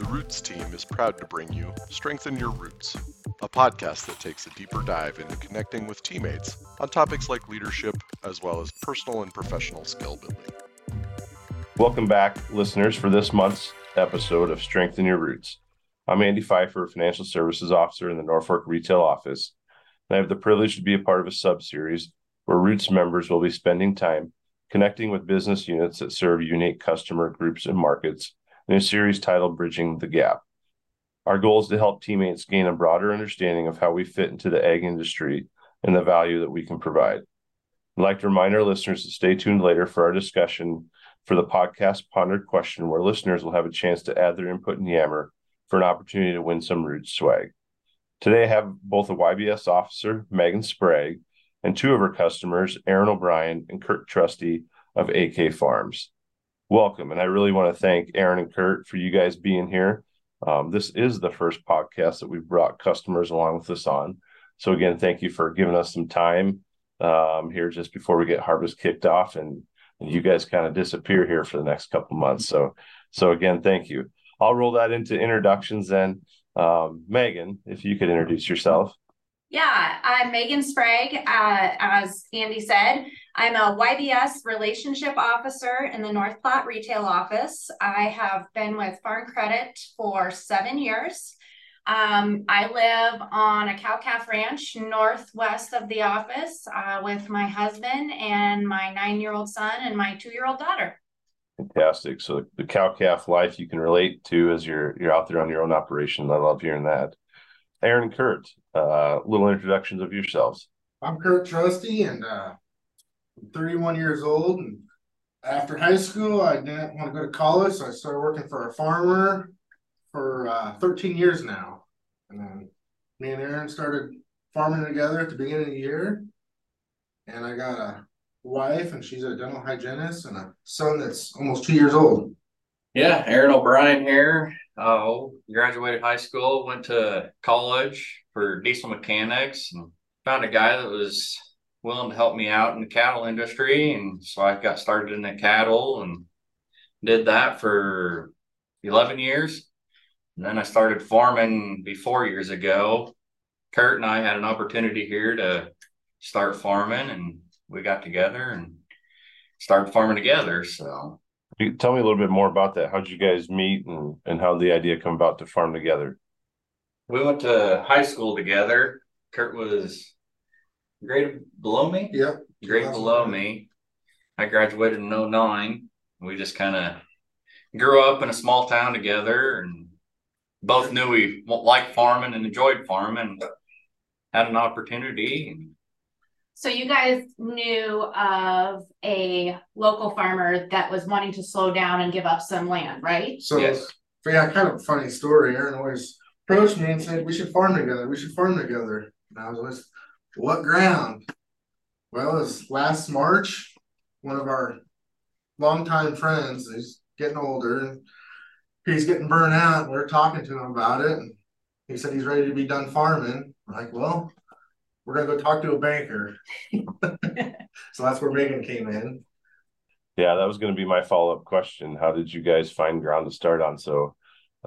The Roots team is proud to bring you Strengthen Your Roots, a podcast that takes a deeper dive into connecting with teammates on topics like leadership as well as personal and professional skill building. Welcome back, listeners, for this month's episode of Strengthen Your Roots. I'm Andy Pfeifer, a Financial Services Officer in the Norfolk Retail Office, and I have the privilege to be a part of a sub series where Roots members will be spending time connecting with business units that serve unique customer groups and markets in a series titled Bridging the Gap. Our goal is to help teammates gain a broader understanding of how we fit into the ag industry and the value that we can provide. I'd like to remind our listeners to stay tuned later for our discussion for the podcast pondered question, where listeners will have a chance to add their input in Yammer for an opportunity to win some Roots swag. Today, I have both a YBS officer, Megan Sprague, and two of her customers, Aaron O'Brien and Kurt Trusty of AK Farms. Welcome. And I really want to thank Aaron and Kurt for you guys being here. Um, this is the first podcast that we've brought customers along with us on. So, again, thank you for giving us some time um, here just before we get harvest kicked off and, and you guys kind of disappear here for the next couple months. So, so again, thank you. I'll roll that into introductions then. Um, Megan, if you could introduce yourself. Yeah, I'm Megan Sprague. Uh, as Andy said, I'm a YBS relationship officer in the North Platte retail office. I have been with Farm Credit for seven years. Um, I live on a cow calf ranch northwest of the office uh, with my husband and my nine year old son and my two year old daughter. Fantastic. So the cow calf life you can relate to as you're you're out there on your own operation. I love hearing that. Aaron Kurt, uh, little introductions of yourselves. I'm Kurt Trusty and uh, I'm 31 years old. And after high school, I didn't want to go to college, so I started working for a farmer for uh, 13 years now. And then me and Aaron started farming together at the beginning of the year. And I got a wife, and she's a dental hygienist, and a son that's almost two years old. Yeah, Aaron O'Brien here. Oh, graduated high school, went to college for diesel mechanics, and found a guy that was willing to help me out in the cattle industry. And so I got started in the cattle and did that for 11 years. And then I started farming before years ago. Kurt and I had an opportunity here to start farming, and we got together and started farming together. So tell me a little bit more about that. How did you guys meet and, and how the idea come about to farm together? We went to high school together. Kurt was grade below me. Yeah. Grade below me. I graduated in 09. We just kind of grew up in a small town together and both knew we liked farming and enjoyed farming. Had an opportunity so you guys knew of a local farmer that was wanting to slow down and give up some land, right? So, Yes. yeah, kind of funny story. Aaron always approached me and said, We should farm together. We should farm together. And I was always, What ground? Well, it was last March. One of our longtime friends, he's getting older and he's getting burnt out. We are talking to him about it. And he said he's ready to be done farming. I'm like, well, we're gonna go talk to a banker. so that's where Megan came in. Yeah, that was going to be my follow up question. How did you guys find ground to start on? So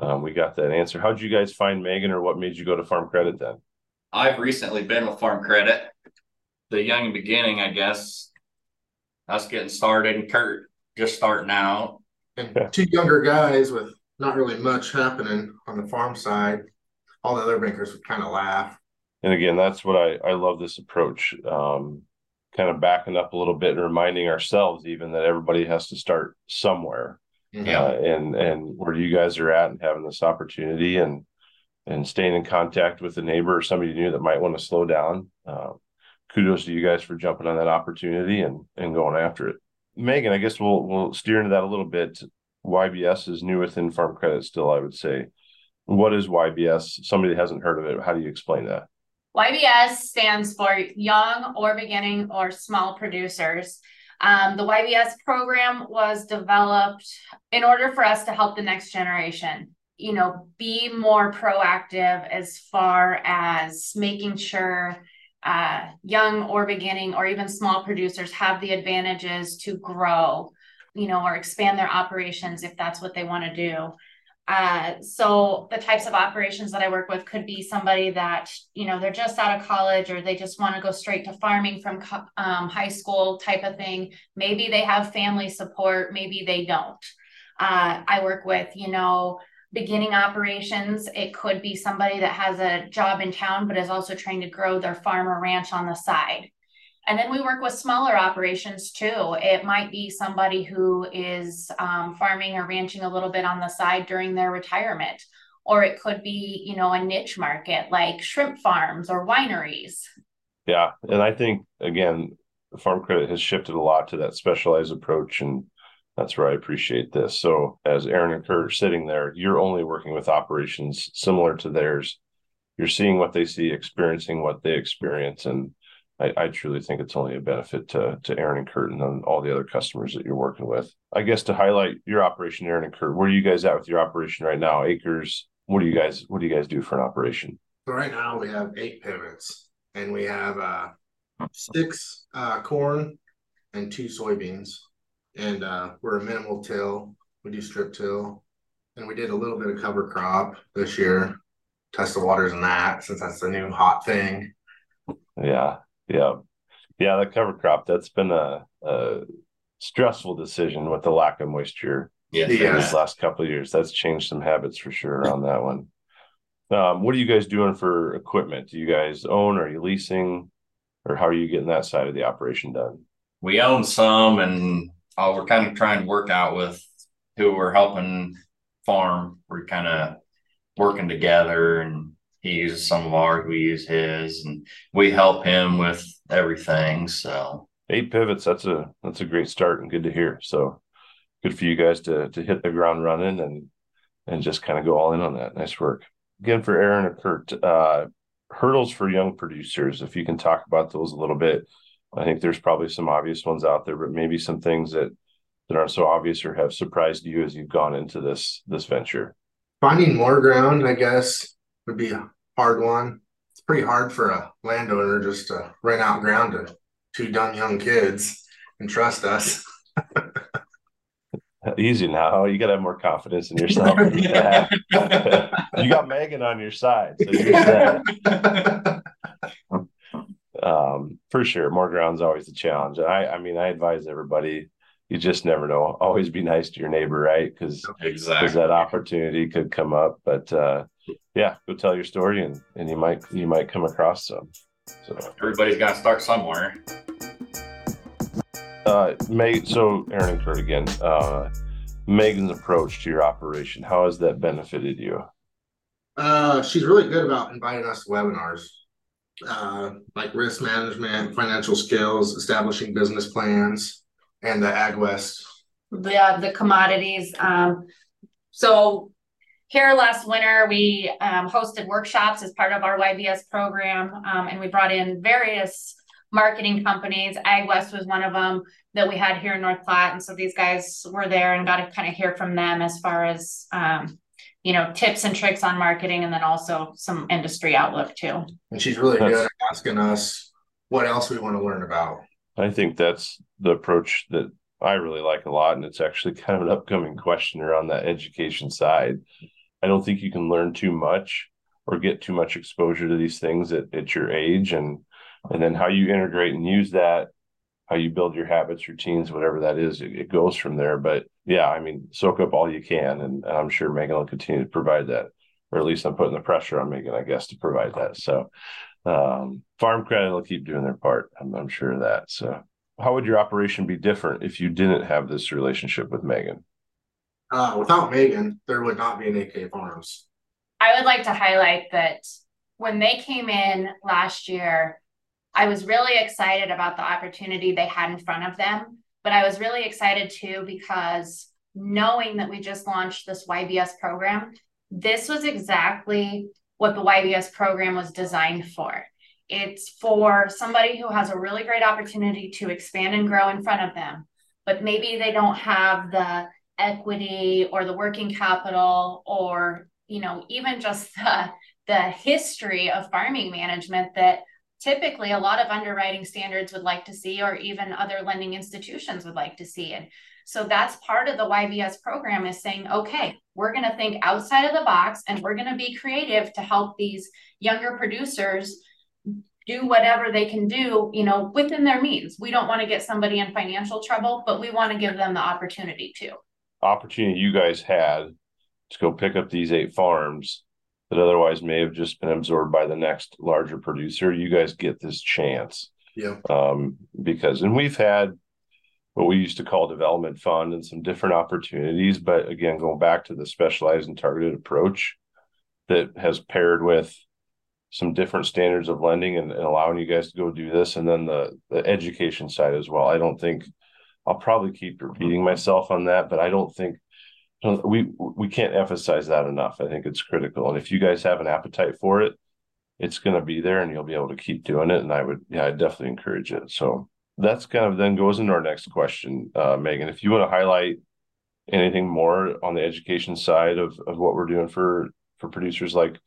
um, we got that answer. How did you guys find Megan, or what made you go to Farm Credit then? I've recently been with Farm Credit. The young beginning, I guess. Us getting started, and Kurt just starting out. And two younger guys with not really much happening on the farm side. All the other bankers would kind of laugh and again that's what i i love this approach um, kind of backing up a little bit and reminding ourselves even that everybody has to start somewhere yeah uh, and and where you guys are at and having this opportunity and and staying in contact with a neighbor or somebody new that might want to slow down uh, kudos to you guys for jumping on that opportunity and and going after it. Megan i guess we'll we'll steer into that a little bit. Ybs is new within farm credit still i would say. What is ybs somebody hasn't heard of it. How do you explain that? YBS stands for Young or Beginning or Small Producers. Um, the YBS program was developed in order for us to help the next generation, you know, be more proactive as far as making sure uh, young or beginning or even small producers have the advantages to grow, you know, or expand their operations if that's what they want to do. Uh, so the types of operations that I work with could be somebody that, you know, they're just out of college or they just want to go straight to farming from um, high school type of thing. Maybe they have family support, maybe they don't. Uh, I work with, you know, beginning operations. It could be somebody that has a job in town, but is also trying to grow their farm or ranch on the side. And then we work with smaller operations too. It might be somebody who is um, farming or ranching a little bit on the side during their retirement. Or it could be, you know, a niche market like shrimp farms or wineries. Yeah. And I think, again, Farm Credit has shifted a lot to that specialized approach. And that's where I appreciate this. So, as Aaron and Kurt are sitting there, you're only working with operations similar to theirs. You're seeing what they see, experiencing what they experience. And I, I, truly think it's only a benefit to to Aaron and Kurt and all the other customers that you're working with. I guess to highlight your operation, Aaron and Kurt, where are you guys at with your operation right now? Acres. What do you guys What do you guys do for an operation? So right now we have eight pivots, and we have uh, six uh, corn and two soybeans, and uh, we're a minimal till. We do strip till, and we did a little bit of cover crop this year. Test the waters in that since that's the new hot thing. Yeah, yeah. Yeah, the cover crop, that's been a, a stressful decision with the lack of moisture yes, Yeah, these last couple of years. That's changed some habits for sure on that one. Um, what are you guys doing for equipment? Do you guys own? Or Are you leasing? Or how are you getting that side of the operation done? We own some and uh, we're kind of trying to work out with who we're helping farm. We're kind of working together and he uses some of ours, we use his, and we help him with everything. So eight pivots, that's a that's a great start and good to hear. So good for you guys to to hit the ground running and and just kind of go all in on that. Nice work. Again for Aaron and Kurt, uh, hurdles for young producers. If you can talk about those a little bit, I think there's probably some obvious ones out there, but maybe some things that that aren't so obvious or have surprised you as you've gone into this this venture. Finding more ground, I guess, would be a hard one. It's pretty hard for a landowner just to rent out ground to two dumb young kids and trust us. Easy now. You got to have more confidence in yourself. you got Megan on your side, so. Um, for sure, more ground's always a challenge. And I, I mean, I advise everybody you just never know. Always be nice to your neighbor, right? Because exactly. that opportunity could come up. But uh, yeah, go tell your story, and and you might you might come across some. So everybody's got to start somewhere. Uh, May so Aaron and Kurt again. Uh, Megan's approach to your operation, how has that benefited you? Uh, she's really good about inviting us to webinars, uh, like risk management, financial skills, establishing business plans, and the Ag West. The the commodities. Um, so here last winter, we um, hosted workshops as part of our YBS program, um, and we brought in various marketing companies. AgWest was one of them that we had here in North Platte, and so these guys were there and got to kind of hear from them as far as um, you know tips and tricks on marketing, and then also some industry outlook too. And she's really that's, good at asking us what else we want to learn about. I think that's the approach that I really like a lot, and it's actually kind of an upcoming question around that education side. I don't think you can learn too much or get too much exposure to these things at, at your age and and then how you integrate and use that how you build your habits routines whatever that is it, it goes from there. But yeah i mean soak up all you can and, and i'm sure megan will continue to provide that or at least i'm putting the pressure on megan i guess to provide that. So um, farm credit will keep doing their part I'm, I'm sure of that. So how would your operation be different if you didn't have this relationship with megan? Uh, without Megan, there would not be an AK Farms. I would like to highlight that when they came in last year, I was really excited about the opportunity they had in front of them. But I was really excited too because knowing that we just launched this YBS program, this was exactly what the YBS program was designed for. It's for somebody who has a really great opportunity to expand and grow in front of them, but maybe they don't have the equity or the working capital or you know even just the the history of farming management that typically a lot of underwriting standards would like to see or even other lending institutions would like to see and So that's part of the YBS program is saying, okay, we're going to think outside of the box and we're going to be creative to help these younger producers do whatever they can do, you know, within their means. We don't want to get somebody in financial trouble, but we want to give them the opportunity to. Opportunity you guys had to go pick up these eight farms that otherwise may have just been absorbed by the next larger producer. You guys get this chance. Yeah. Um, because and we've had what we used to call development fund and some different opportunities, but again, going back to the specialized and targeted approach that has paired with some different standards of lending and, and, allowing you guys to go do this and then the the education side as well i don't think i'll probably keep repeating myself on that but i don't think we we can't emphasize that enough. I think it's critical. And if you guys have an appetite for it it's going to be there and you'll be able to keep doing it. And i would yeah i definitely encourage it. So that's kind of then goes into our next question uh, megan. If you want to highlight anything more on the education side of, of what we're doing for for producers like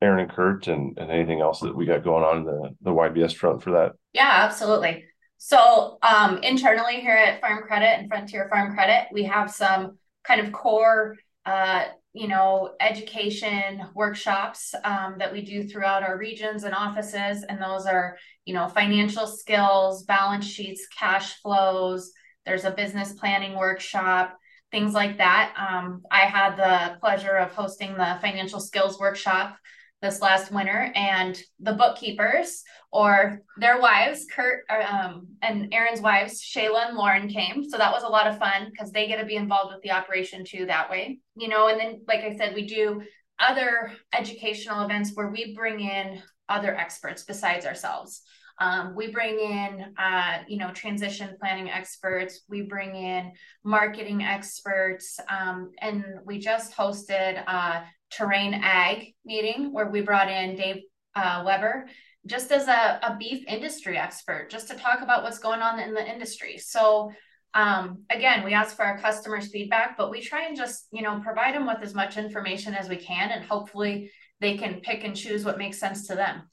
Aaron and Kurt and, and anything else that we got going on the, the YBS front for that? Yeah, absolutely. So um, internally here at Farm Credit and Frontier Farm Credit, we have some kind of core, uh, you know, education workshops um, that we do throughout our regions and offices. And those are, you know, financial skills, balance sheets, cash flows. There's a business planning workshop things like that. Um, I had the pleasure of hosting the financial skills workshop this last winter, and the bookkeepers or their wives, Kurt um, and Aaron's wives, Shayla and Lauren came. So that was a lot of fun because they get to be involved with the operation too that way. You know, and then like I said, we do other educational events where we bring in other experts besides ourselves. Um, we bring in, uh, you know, transition planning experts. We bring in marketing experts, um, and we just hosted uh, terrain ag meeting where we brought in Dave uh, Weber just as a, a beef industry expert, just to talk about what's going on in the industry. So um, again, we ask for our customers' feedback, but we try and just, you know, provide them with as much information as we can, and hopefully they can pick and choose what makes sense to them.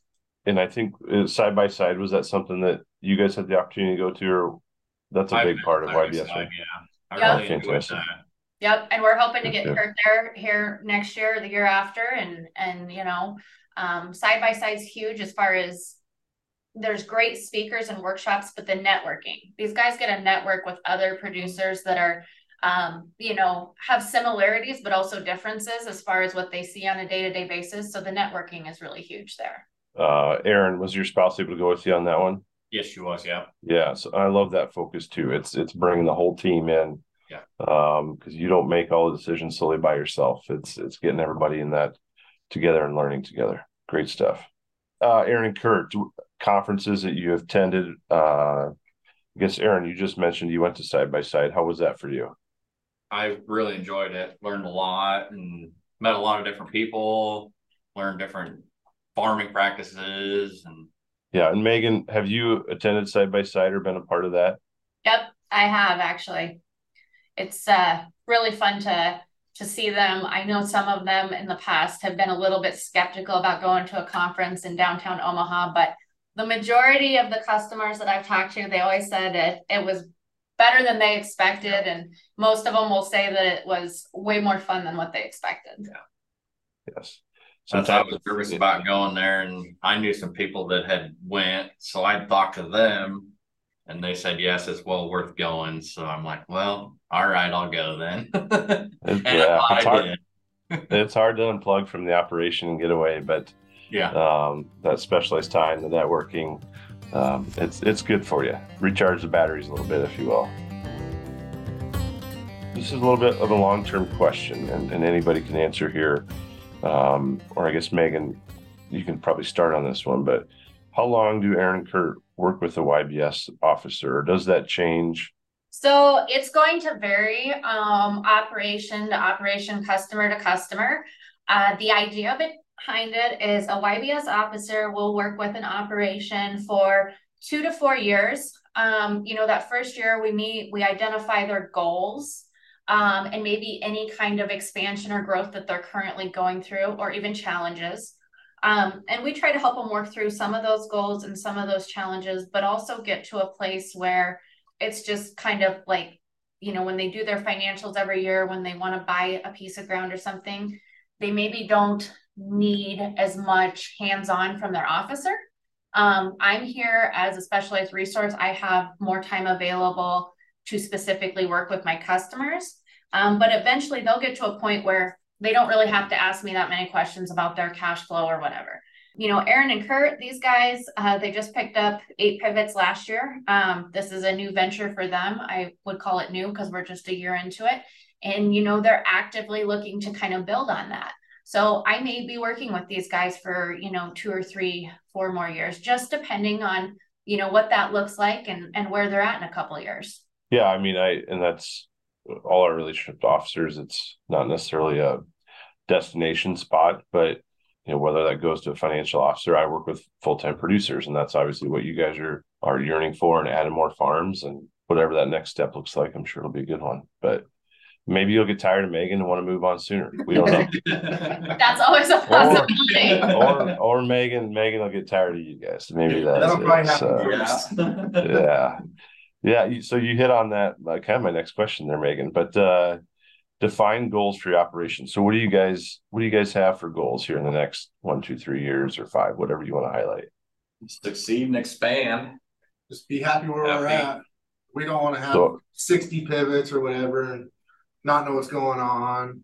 And I think uh, side by side was that something that you guys had the opportunity to go to, or that's a big part of YBS. Side, right? Yeah, I Yeah. really enjoyed that. Yep, and we're hoping to get Okay. Kurt there here next year, the year after, and and you know, um, side by side's huge as far as there's great speakers and workshops, but the networking. These guys get to network with other producers that are, um, you know, have similarities but also differences as far as what they see on a day to day basis. So the networking is really huge there. Uh, Aaron, was your spouse able to go with you on that one? Yes, she was. Yeah. Yeah, so I love that focus too. It's it's bringing the whole team in. Yeah. Um, because you don't make all the decisions solely by yourself. It's it's getting everybody in that together and learning together. Great stuff. Uh, Aaron and Kurt, conferences that you have attended. Uh, I guess Aaron, you just mentioned you went to side by side. How was that for you? I really enjoyed it. Learned a lot and met a lot of different people. Learned different farming practices and Yeah, and Megan, have you attended side by side or been a part of that? Yep, I have actually. It's uh really fun to to see them. I know some of them in the past have been a little bit skeptical about going to a conference in downtown Omaha, but the majority of the customers that I've talked to, they always said it it was better than they expected, and most of them will say that it was way more fun than what they expected. Yeah. Yes. Since I was nervous about going there, and I knew some people that had went, so I talked to them, and they said yes, it's well worth going. So I'm like, well, all right, I'll go then. Yeah, it's hard, it's hard to unplug from the operation and get away, but Yeah, um, that specialized time, the networking, um, it's it's good for you. Recharge the batteries a little bit, if you will. This is a little bit of a long term question, and, and anybody can answer here. Um, or I guess Megan, you can probably start on this one. But how long do Aaron Kurt work with the YBS officer, does that change? So it's going to vary um, operation to operation, customer to customer. Uh, the idea behind it is a YBS officer will work with an operation for two to four years. Um, you know, that first year we meet, we identify their goals um, and maybe any kind of expansion or growth that they're currently going through, or even challenges. Um, and we try to help them work through some of those goals and some of those challenges, but also get to a place where it's just kind of like you know, when they do their financials every year, when they want to buy a piece of ground or something, they maybe don't need as much hands-on from their officer. Um, I'm here as a specialized resource. I have more time available to specifically work with my customers. Um, but eventually they'll get to a point where they don't really have to ask me that many questions about their cash flow or whatever. You know, Aaron and Kurt, these guys, uh, they just picked up eight pivots last year. Um, this is a new venture for them. I would call it new because we're just a year into it. And, you know, they're actively looking to kind of build on that. So I may be working with these guys for, you know, two or three, four more years, just depending on, you know, what that looks like and, and where they're at in a couple years. Yeah. I mean, I, and that's all our relationship officers. It's not necessarily a destination spot, but you know, whether that goes to a financial officer, I work with full-time producers, and that's obviously what you guys are are yearning for and adding more farms and whatever that next step looks like, I'm sure it'll be a good one. But maybe you'll get tired of Megan and want to move on sooner. We don't know. That's always a possibility. or or Megan, Megan will get tired of you guys. Maybe that's That'll probably happen So, first. yeah. Yeah. So you hit on that uh, kind of my next question there, Megan. But uh define goals for your operation. So what do you guys what do you guys have for goals here in the next one, two, three years or five, whatever you want to highlight? Succeed and expand. Just be happy where we're at. We don't want to have So- sixty pivots or whatever and not know what's going on.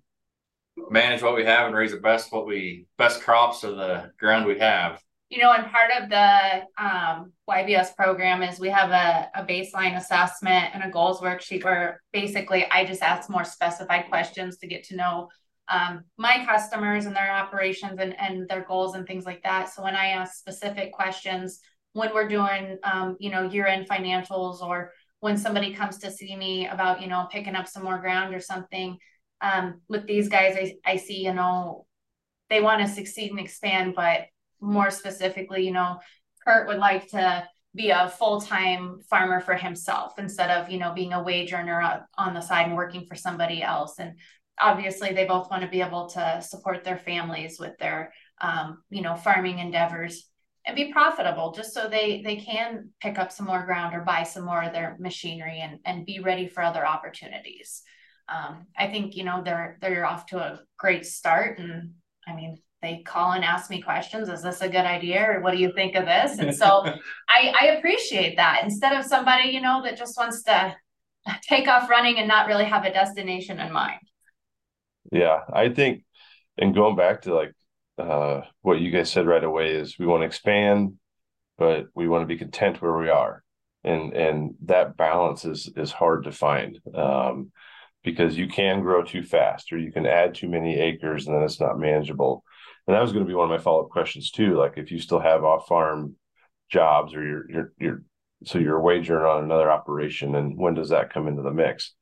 manage what we have and raise the best what we best crops of the ground we have. You know, and part of the um, YBS program is we have a, a baseline assessment and a goals worksheet where basically I just ask more specified questions to get to know um, my customers and their operations and, and their goals and things like that. So when I ask specific questions, when we're doing, um, you know, year end financials or when somebody comes to see me about, you know, picking up some more ground or something, um, with these guys, I, I see, you know, they want to succeed and expand, but more specifically, you know, Kurt would like to be a full-time farmer for himself instead of, you know, being a wage earner on- the side and working for somebody else. And obviously they both want to be able to support their families with their, um, you know, farming endeavors and be profitable just so they, they can pick up some more ground or buy some more of their machinery and, and be ready for other opportunities. Um, I think, you know, they're, they're off to a great start and I mean, they call and ask me questions. Is this a good idea? Or what do you think of this? And so I, I appreciate that instead of somebody, you know, that just wants to take off running and not really have a destination in mind. Yeah, I think, and going back to like uh, what you guys said right away is we want to expand, but we want to be content where we are, and and that balance is is hard to find um, because you can grow too fast or you can add too many acres and then it's not manageable. And that was going to be one of my follow up questions too. Like if you still have off farm jobs or you're you're you're so you're wagering on another operation, and when does that come into the mix?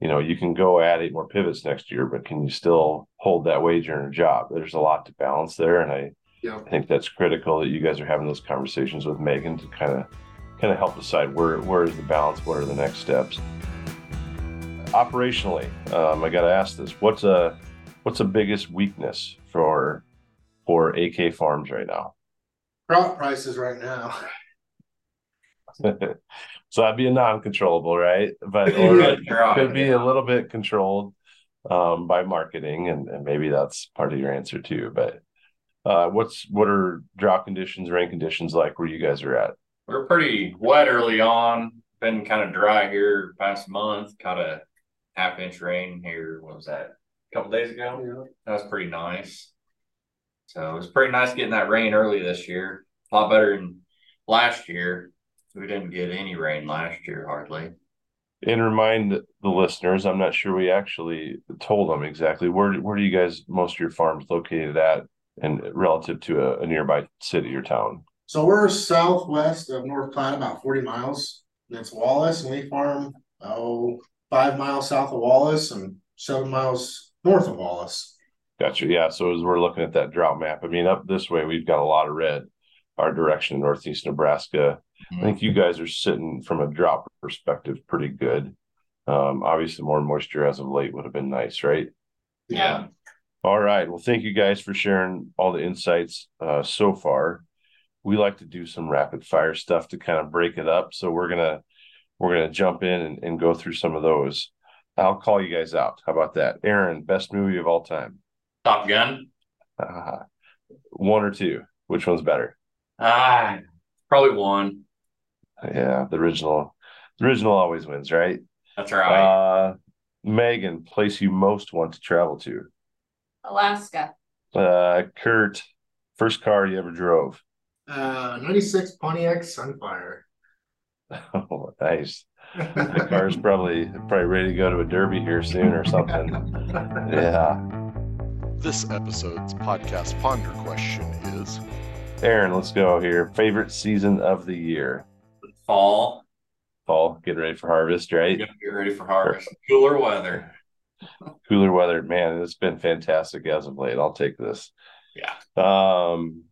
you know, you can go add eight more pivots next year, but can you still hold that wage earner job? There's a lot to balance there. And I, Yeah. I think that's critical that you guys are having those conversations with Megan to kind of kind of help decide where where is the balance, what are the next steps. Operationally, um, I gotta ask this. What's a what's the biggest weakness for for AK farms right now? Crop prices right now. so that'd be a non-controllable, right? But or it Right. could be a little bit controlled um, by marketing, and, and maybe that's part of your answer too. But uh, what's what are drought conditions, rain conditions like where you guys are at? We're pretty wet early on. Been kind of dry here past month. Caught a half inch rain here. What was that? A couple days ago. That was pretty nice. So it was pretty nice getting that rain early this year. A lot better than last year. We didn't get any rain last year hardly. And remind the listeners, I'm not sure we actually told them exactly where where do you guys most of your farms located at, and relative to a, a nearby city or town. So we're southwest of North Platte, about forty miles. And it's Wallace, and we farm oh five miles south of Wallace and seven miles north of Wallace. Gotcha. Yeah. So as we're looking at that drought map, I mean, up this way we've got a lot of red. Our direction in northeast Nebraska. I think you guys are sitting from a drought perspective pretty good. Um, obviously, more moisture as of late would have been nice, right? Yeah. All right. Well, thank you guys for sharing all the insights uh, so far. We like to do some rapid fire stuff to kind of break it up. So we're gonna we're gonna jump in and, and go through some of those. I'll call you guys out. How about that? Aaron, best movie of all time. Top Gun. Uh, one or two. Which one's better? Ah, probably one. Yeah, the original. The original always wins, right? That's right. Uh, Megan, place you most want to travel to. Alaska. Uh, Kurt, first car you ever drove. Uh, 96 Pontiac Sunfire. Oh, nice. The car's probably probably ready to go to a derby here soon or something. Yeah. This episode's podcast ponder question is Aaron, let's go here. Favorite season of the year? Fall. Fall, getting ready for harvest, right? Get get ready for harvest. Cooler weather. Cooler weather, man. It's been fantastic as of late. I'll take this. Yeah. Um,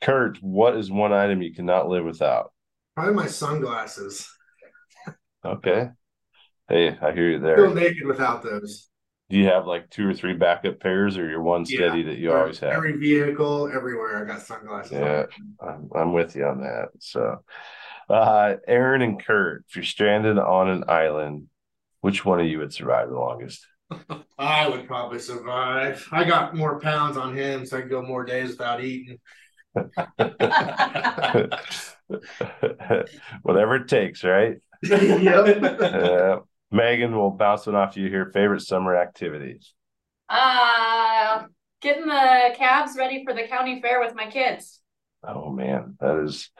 Kurt, what is one item you cannot live without? Probably my sunglasses. Okay. Hey, I hear you there. Feel there. naked without those. Do you have like two or three backup pairs, or you're one steady that you always have? Every vehicle, everywhere, I got sunglasses. on. Yeah. I'm, I'm with you on that. So, uh, Aaron and Kurt, if you're stranded on an island, which one of you would survive the longest? I would probably survive. I got more pounds on him, so I could go more days without eating. Whatever it takes, right? yep. Uh, Megan, we'll bounce it off you here. Favorite summer activities? Uh, getting the cabs ready for the county fair with my kids. Oh man, that is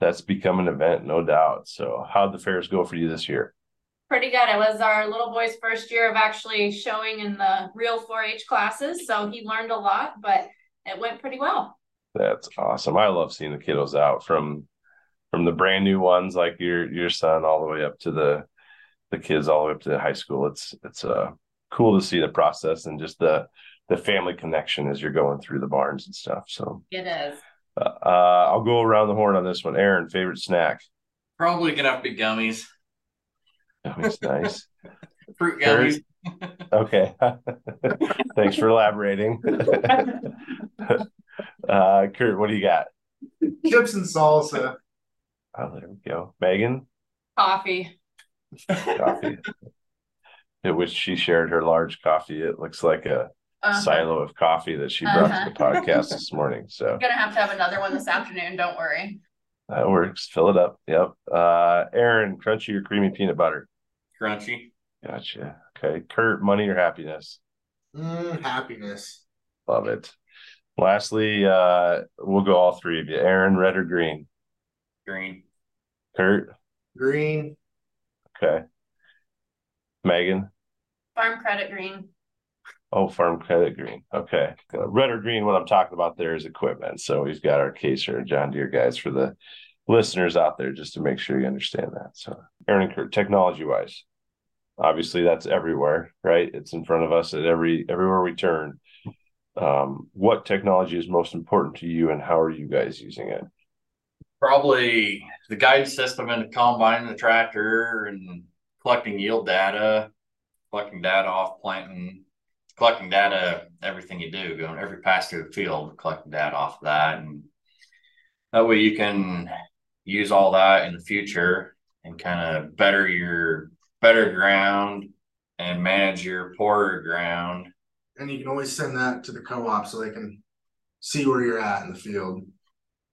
that's become an event, no doubt. So, how'd the fairs go for you this year? Pretty good. It was our little boy's first year of actually showing in the real 4-H classes, so he learned a lot, but it went pretty well. That's awesome. I love seeing the kiddos out from from the brand new ones like your your son all the way up to the the kids all the way up to high school. It's it's uh cool to see the process and just the the family connection as you're going through the barns and stuff. So It is. uh, uh I'll go around the horn on this one. Aaron, favorite snack? Probably gonna have to be gummies. Gummies, nice. Fruit gummies. Okay. Thanks for elaborating. uh Kurt, what do you got? Chips and salsa. Oh, there we go. Megan, Coffee. Coffee. At which she shared her large coffee. It looks like a Uh-huh. silo of coffee that she brought to the Uh-huh. podcast this morning. So I'm gonna have to have another one this afternoon, don't worry. that works. Fill it up. Yep. Uh Aaron, crunchy or creamy peanut butter? Crunchy. Gotcha. Okay. Kurt, money or happiness? Mm, happiness. Love it. Lastly, uh, we'll go all three of you. Aaron, red or green? Green. Kurt, Green. Okay. Megan, Farm credit green. oh, farm credit green. Okay. Red or green, what I'm talking about there is equipment. So we've got our Caser and John Deere guys for the listeners out there just to make sure you understand that. So, Aaron and Kurt, technology wise, obviously that's everywhere, right? It's in front of us at every everywhere we turn. Um, what technology is most important to you and how are you guys using it? Probably the guidance system in the combine and the tractor and collecting yield data, collecting data off planting, collecting data, everything you do, going every pass through the field, collecting data off of that. And that way you can use all that in the future and kind of better your better ground and manage your poorer ground. And you can always send that to the co-op so they can see where you're at in the field,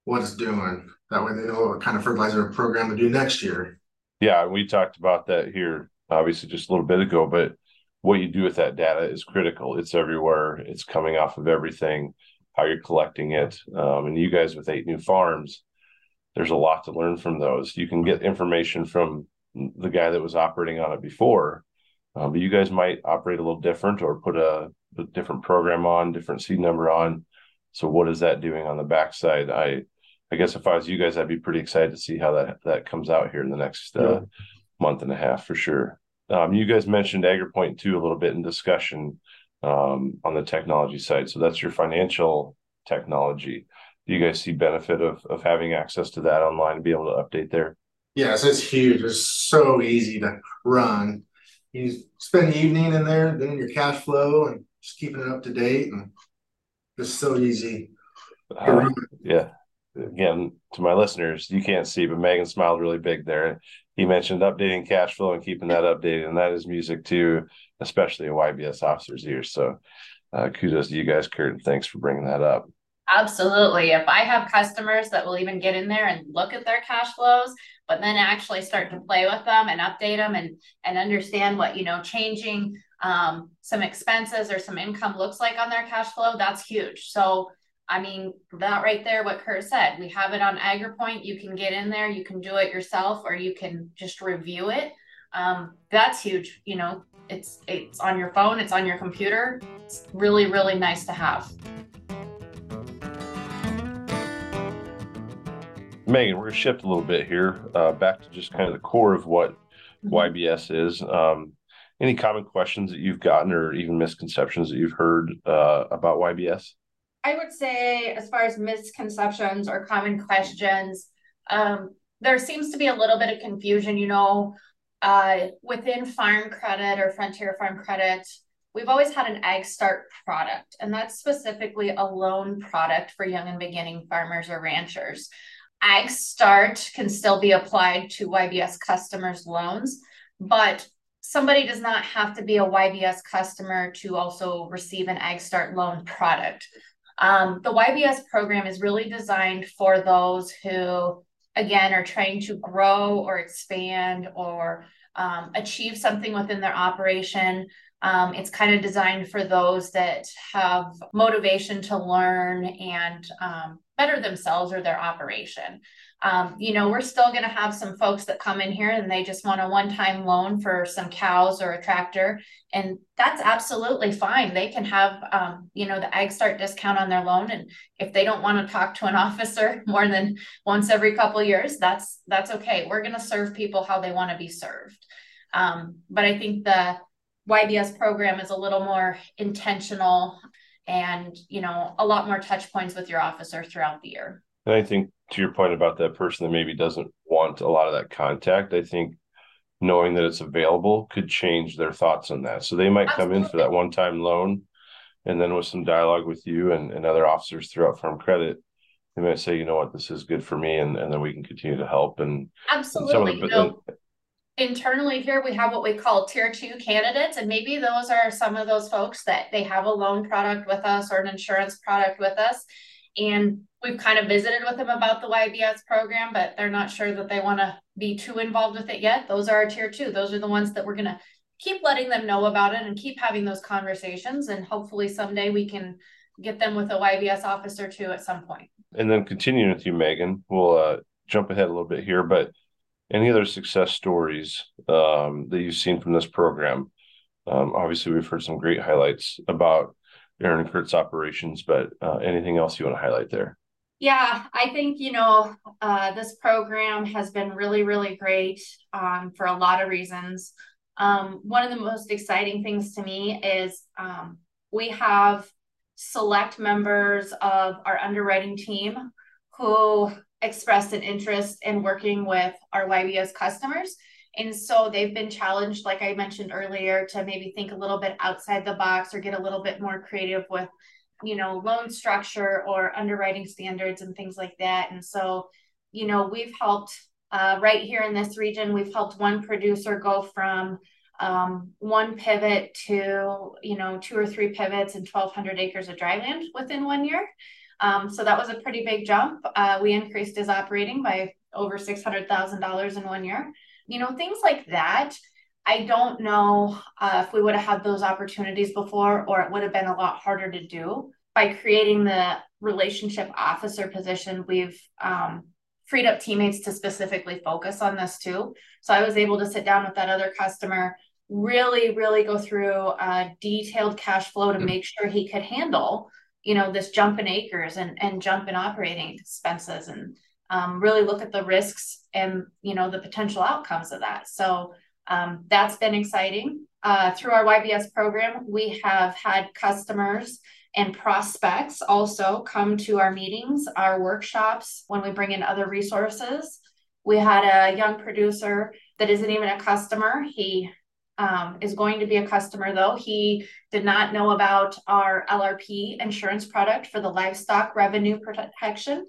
what it's doing. That way they know what kind of fertilizer program to do next year. Yeah, we talked about that here, obviously, just a little bit ago. But what you do with that data is critical. It's everywhere. It's coming off of everything. How you're collecting it, um, and you guys with eight new farms, there's a lot to learn from those. You can get information from the guy that was operating on it before, um, but you guys might operate a little different or put a, a different program on, different seed number on. So what is that doing on the backside? I I guess if I was you guys, I'd be pretty excited to see how that that comes out here in the next uh, month and a half for sure. Um, you guys mentioned AgriPoint too a little bit in discussion um, on the technology side. So that's your financial technology. Do you guys see benefit of of having access to that online and be able to update there? Yes, it's huge. It's so easy to run. You spend the evening in there doing your cash flow and just keeping it up to date and it's so easy. Uh, yeah, again, to my listeners, you can't see, but Megan smiled really big there. He mentioned updating cash flow and keeping that updated, and that is music to especially a YBS officer's ears. So, uh, kudos to you guys, Kurt, and thanks for bringing that up. Absolutely. If I have customers that will even get in there and look at their cash flows, but then actually start to play with them and update them and and understand what you know changing um, some expenses or some income looks like on their cash flow, that's huge. So I mean, that right there, what Kurt said, we have it on AgriPoint. You can get in there, you can do it yourself, or you can just review it. Um, that's huge. You know, it's it's on your phone, it's on your computer. It's really, really nice to have. Megan, we're going to shift a little bit here uh, back to just kind of the core of what mm-hmm. YBS is. Um, any common questions that you've gotten or even misconceptions that you've heard uh, about YBS? I would say, as far as misconceptions or common questions, um, there seems to be a little bit of confusion. You know, uh, within Farm Credit or Frontier Farm Credit, we've always had an Ag Start product, and that's specifically a loan product for young and beginning farmers or ranchers. Ag Start can still be applied to YBS customers' loans, but somebody does not have to be a YBS customer to also receive an Ag Start loan product. Um, the YBS program is really designed for those who, again, are trying to grow or expand or um, achieve something within their operation. Um, it's kind of designed for those that have motivation to learn and um, better themselves or their operation. Um, you know, we're still going to have some folks that come in here and they just want a one time loan for some cows or a tractor. And that's absolutely fine. They can have, um, you know, the Ag Start discount on their loan. And if they don't want to talk to an officer more than once every couple years, that's that's okay. We're going to serve people how they want to be served. Um, but I think the YBS program is a little more intentional and you know a lot more touch points with your officer throughout the year and i think to your point about that person that maybe doesn't want a lot of that contact i think knowing that it's available could change their thoughts on that. So they might Absolutely. come in for that one time loan and then with some dialogue with you and, and other officers throughout farm credit they might say you know what? This is good for me and, and then we can continue to help. And absolutely. and the, you know, internally here we have what we call tier two candidates and maybe those are some of those folks that they have a loan product with us or an insurance product with us. And we've kind of visited with them about the ybs program but they're not sure that they want to be too involved with it yet those are our tier two those are the ones that we're going to keep letting them know about it and keep having those conversations and hopefully someday we can get them with a ybs officer too at some point. and then continuing with you megan we'll uh, jump ahead a little bit here but any other success stories um, that you've seen from this program? Um, obviously, we've heard some great highlights about Aaron and Kurt's operations, but uh, anything else you want to highlight there? Yeah, I think, you know, uh, this program has been really, really great um, for a lot of reasons. Um, one of the most exciting things to me is um, we have select members of our underwriting team who expressed an interest in working with our YBS customers. And so they've been challenged, like I mentioned earlier, to maybe think a little bit outside the box or get a little bit more creative with, you know, loan structure or underwriting standards and things like that. And so, you know, we've helped uh, right here in this region, we've helped one producer go from um, one pivot to, you know, two or three pivots and 1,200 acres of dry land within one year. Um, so that was a pretty big jump. Uh, we increased his operating by over $600,000 in one year. You know, things like that. I don't know uh, if we would have had those opportunities before, or it would have been a lot harder to do. By creating the relationship officer position, we've um, freed up teammates to specifically focus on this too. So I was able to sit down with that other customer, really, really go through a detailed cash flow to make sure he could handle you know this jump in acres and and jump in operating expenses and um, really look at the risks and you know the potential outcomes of that so um, that's been exciting uh, through our ybs program we have had customers and prospects also come to our meetings our workshops when we bring in other resources we had a young producer that isn't even a customer he um, is going to be a customer though. He did not know about our LRP insurance product for the livestock revenue protection.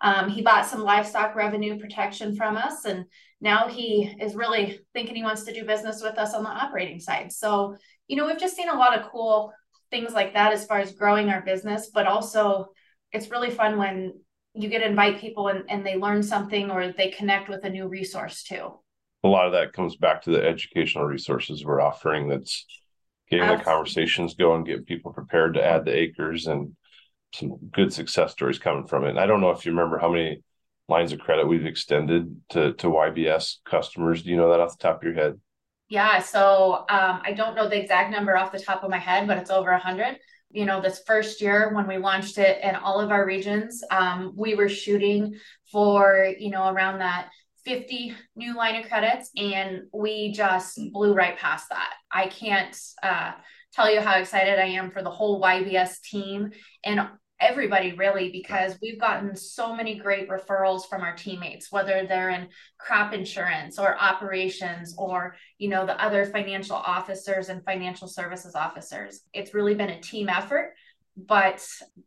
Um, he bought some livestock revenue protection from us, and now he is really thinking he wants to do business with us on the operating side. So, you know, we've just seen a lot of cool things like that as far as growing our business, but also it's really fun when you get to invite people and, and they learn something or they connect with a new resource too. A lot of that comes back to the educational resources we're offering that's getting Absolutely. the conversations going, getting people prepared to add the acres and some good success stories coming from it. And I don't know if you remember how many lines of credit we've extended to to YBS customers. Do you know that off the top of your head? Yeah, so um, I don't know the exact number off the top of my head, but it's over a hundred. You know, this first year when we launched it in all of our regions, um, we were shooting for you know around that 50 new line of credits, and we just blew right past that. I can't uh, tell you how excited I am for the whole YBS team and everybody really because we've gotten so many great referrals from our teammates whether they're in crop insurance or operations or you know the other financial officers and financial services officers. It's really been a team effort but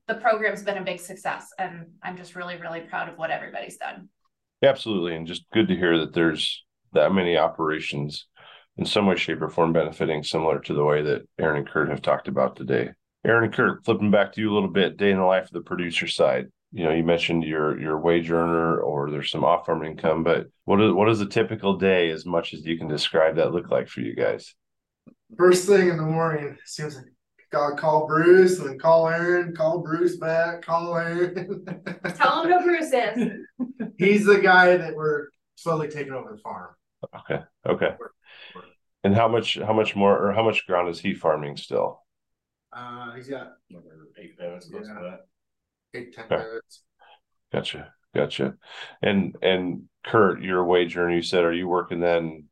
the program's been a big success and i'm just really really proud of what everybody's done. Absolutely and just good to hear that there's that many operations in some way shape or form benefiting similar to the way that aaron and kurt have talked about today Aaron and Kurt, flipping back to you a little bit, day in the life of the producer side. You know, you mentioned your your wage earner or there's some off farm income, but what is what is a typical day as much as you can describe that look like for you guys? First thing in the morning, seems like gotta call Bruce and then call Aaron, call Bruce back, call Aaron. Tell him who Bruce is. He's the guy that we're slowly taking over the farm. Okay. Okay. And how much how much more or how much ground is he farming still? Uh, he's got eight pivots close Yeah. that. eight, ten Okay. minutes. Gotcha. Gotcha. And and Kurt, your wage earner, you said, are you working then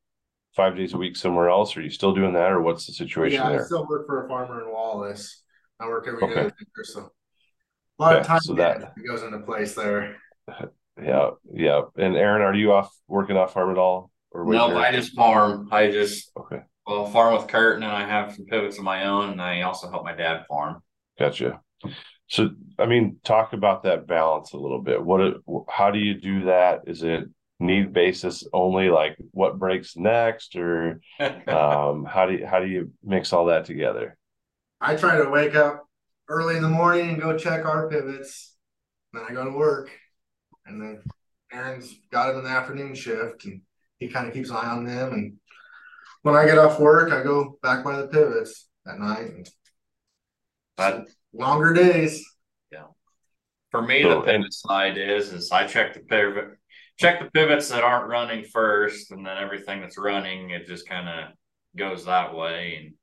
five days a week somewhere else? Are you still doing that, or what's the situation Yeah, I still work for a farmer in Wallace. I work every day Okay. there, so. A lot of Okay, time so that- goes into place there. Yeah, yeah. And Aaron, are you off working off farm at all? Or No, earner? I just farm. I just okay, well farm with Kurt, and then I have some pivots of my own, and I also help my dad farm. gotcha. So, I mean, talk about that balance a little bit. What, it, how do you do that? Is it need basis only? Like, what breaks next, or um, how do you how do you mix all that together? I try to wake up early in the morning and go check our pivots. Then I go to work. And then Aaron's got him in the afternoon shift and he kind of keeps an eye on them. And when I get off work, I go back by the pivots at night. And But longer days. Yeah. For me, So, the and- pivot side is is I check the pivot, check the pivots that aren't running first, and then everything that's running, it just kind of goes that way, and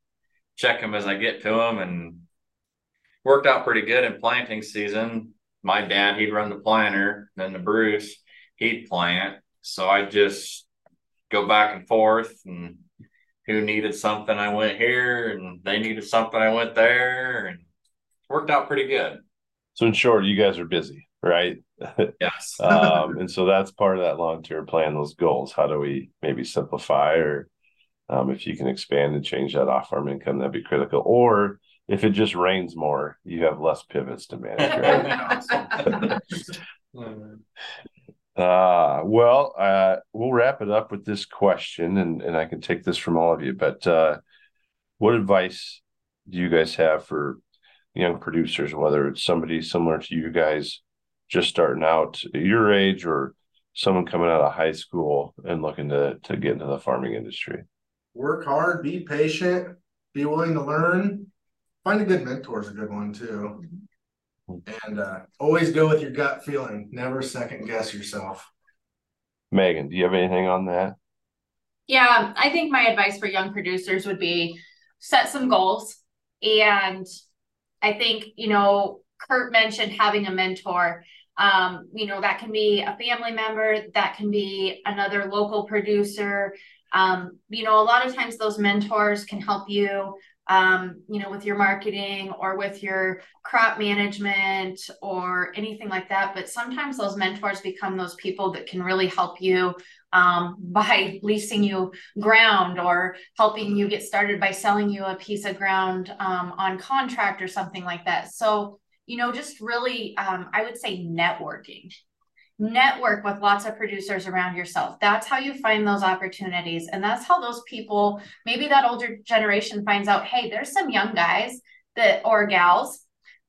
check them as I get to them, and worked out pretty good in planting season. My dad, he'd run the planter, then the Bruce, he'd plant. So I just go back and forth, and who needed something, I went here, and they needed something, I went there, and worked out pretty good. So, in short, you guys are busy, right? Yes. um, and so that's part of that long term plan, those goals. How do we maybe simplify or um, if you can expand and change that off farm income, that'd be critical. Or if it just rains more, you have less pivots to manage, right? Uh, well, uh, we'll wrap it up with this question, and, and I can take this from all of you. But uh, what advice do you guys have for young producers, whether it's somebody similar to you guys just starting out your age or someone coming out of high school and looking to, to get into the farming industry? Work hard, be patient, be willing to learn. Find a good mentor is a good one too. And uh, always go with your gut feeling. Never second guess yourself. Megan, do you have anything on that? Yeah, I think my advice for young producers would be set some goals. And I think, you know, Kurt mentioned having a mentor. Um, you know, that can be a family member, that can be another local producer. Um, you know, a lot of times those mentors can help you um, you know, with your marketing or with your crop management or anything like that. But sometimes those mentors become those people that can really help you um, by leasing you ground or helping you get started by selling you a piece of ground um, on contract or something like that. So, you know, just really, um, I would say networking network with lots of producers around yourself. That's how you find those opportunities. And that's how those people, maybe that older generation finds out, hey, there's some young guys that or gals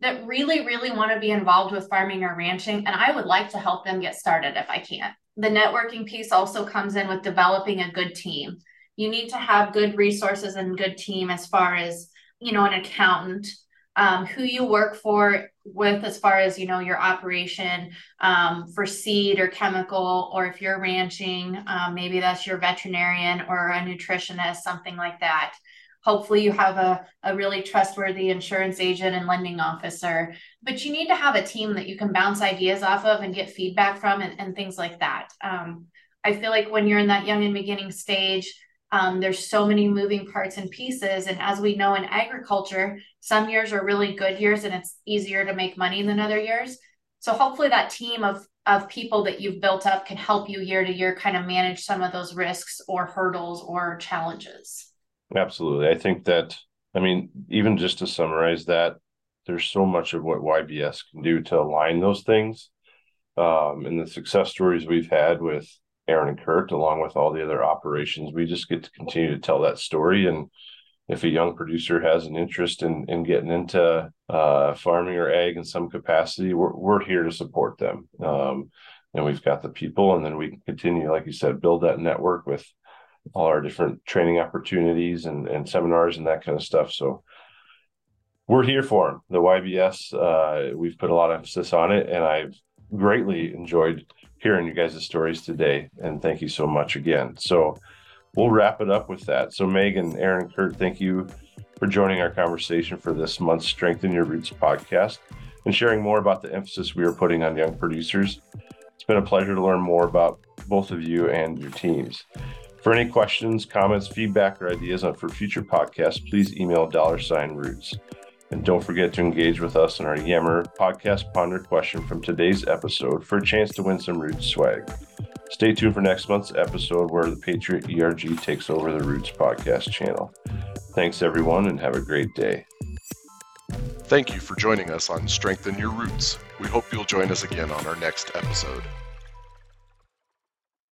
that really, really want to be involved with farming or ranching. And I would like to help them get started if I can. The networking piece also comes in with developing a good team. You need to have good resources and good team as far as, you know, an accountant, um, who you work for with as far as you know your operation um, for seed or chemical or if you're ranching um, maybe that's your veterinarian or a nutritionist something like that. Hopefully you have a, a really trustworthy insurance agent and lending officer but you need to have a team that you can bounce ideas off of and get feedback from and, and things like that. Um, i feel like when you're in that young and beginning stage um, there's so many moving parts and pieces. And as we know in agriculture, some years are really good years and it's easier to make money than other years. So hopefully that team of of people that you've built up can help you year to year kind of manage some of those risks or hurdles or challenges. Absolutely. I think that I mean, even just to summarize that, there's so much of what YBS can do to align those things. Um, and the success stories we've had with Aaron and Kurt, along with all the other operations. We just get to continue to tell that story. And if a young producer has an interest in in getting into uh, farming or ag in some capacity, we're we're here to support them. Um, and we've got the people, and then we can continue, like you said, build that network with all our different training opportunities and and seminars and that kind of stuff. So we're here for them. The YBS, uh, we've put a lot of emphasis on it, and I've greatly enjoyed hearing you guys' stories today. And thank you so much again. So we'll wrap it up with that. So, Megan, Aaron, Kurt, thank you for joining our conversation for this month's Strengthen Your Roots podcast and sharing more about the emphasis we are putting on young producers. It's been a pleasure to learn more about both of you and your teams. For any questions, comments, feedback, or ideas on for future podcasts, please email dollar sign roots. And don't forget to engage with us in our Yammer podcast ponder question from today's episode for a chance to win some Roots swag. Stay tuned for next month's episode where the Patriot ERG takes over the Roots podcast channel. Thanks, everyone, and have a great day. Thank you for joining us on Strengthen Your Roots. We hope you'll join us again on our next episode.